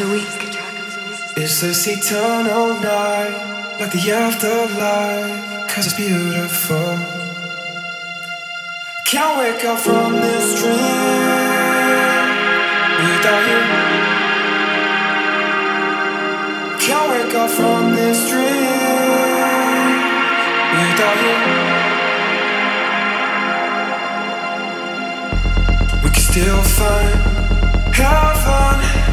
is the track of the week. Is this eternal night like the afterlife? Cause it's beautiful. Can't wake up from this dream without you. Can't wake up from this dream without you. We can still find heaven,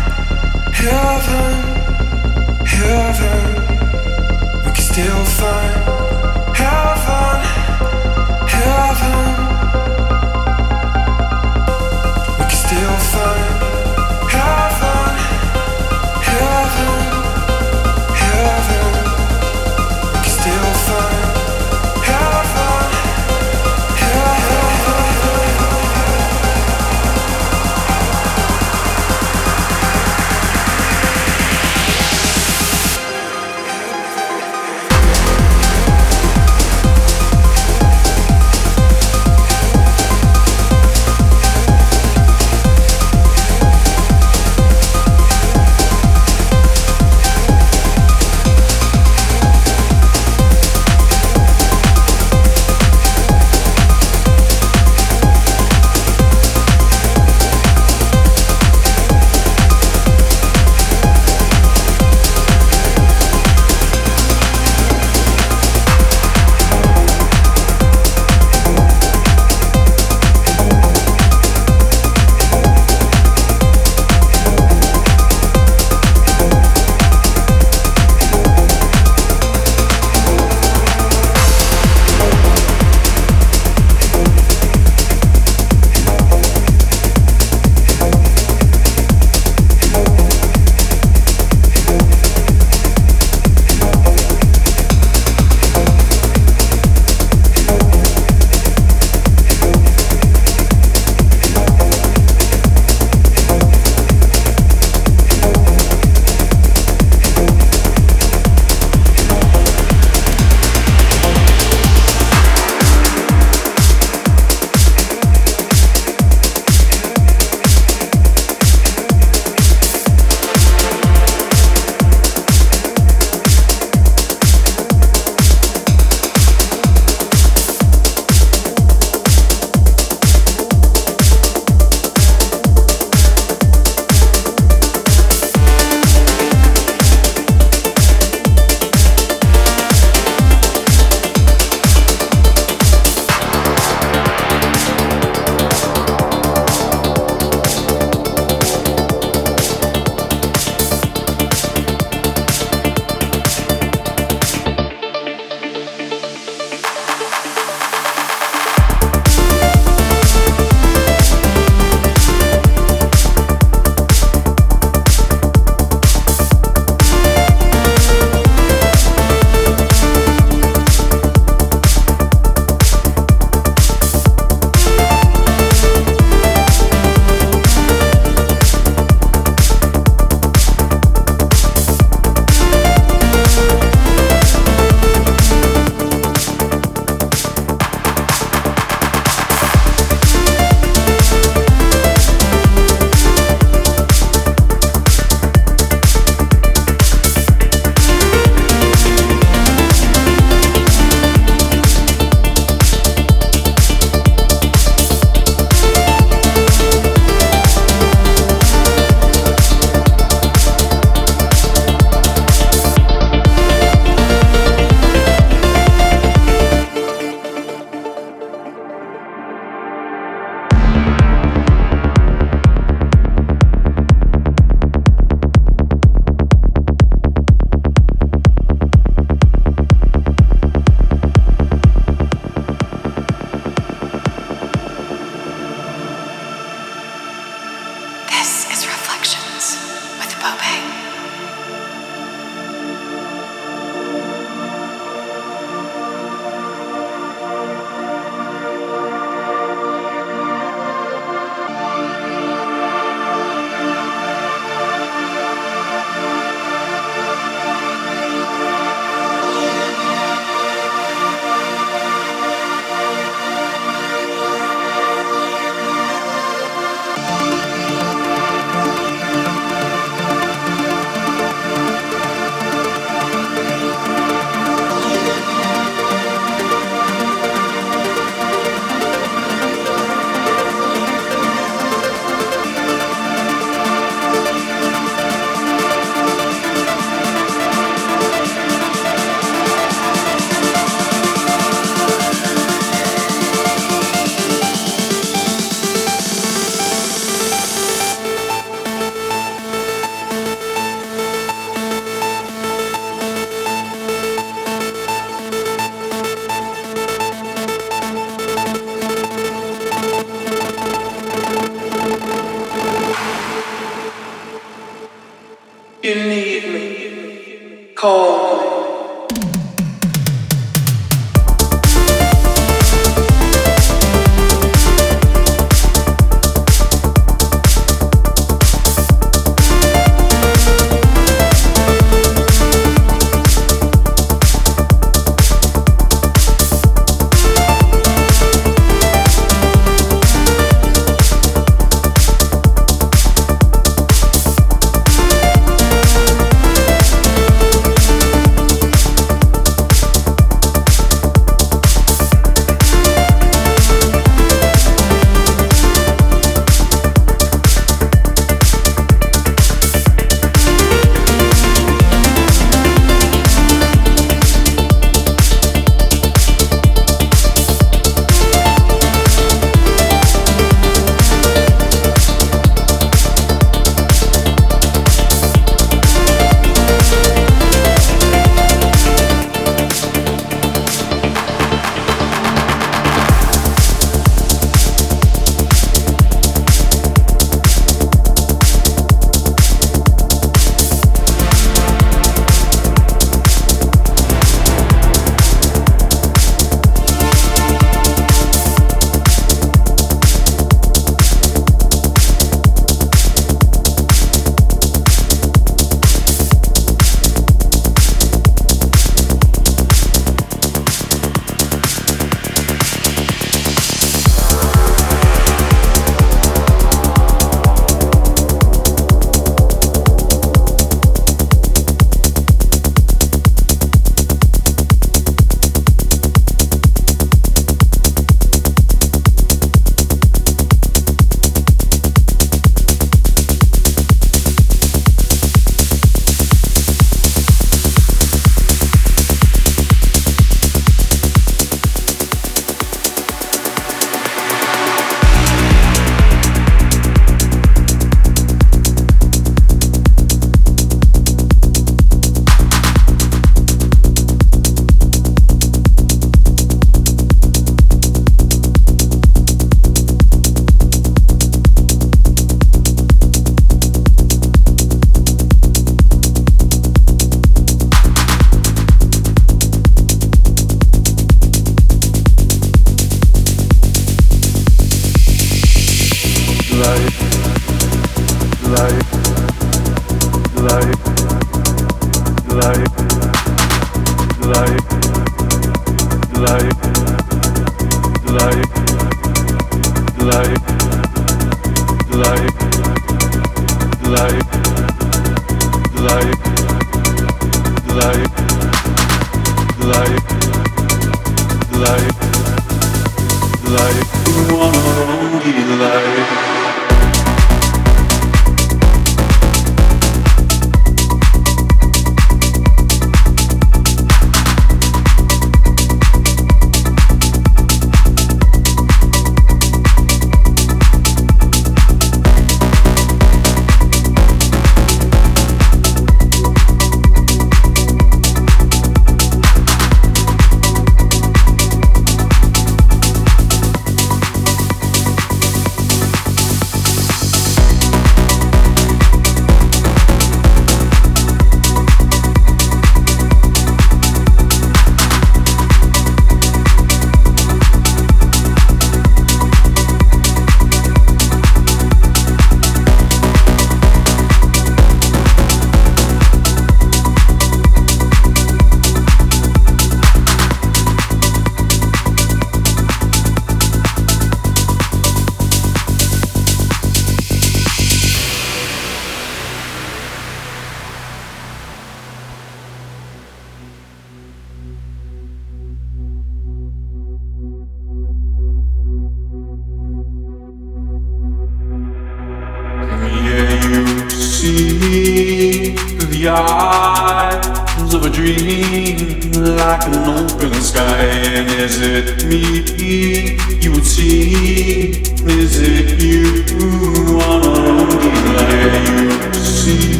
still find heaven, heaven.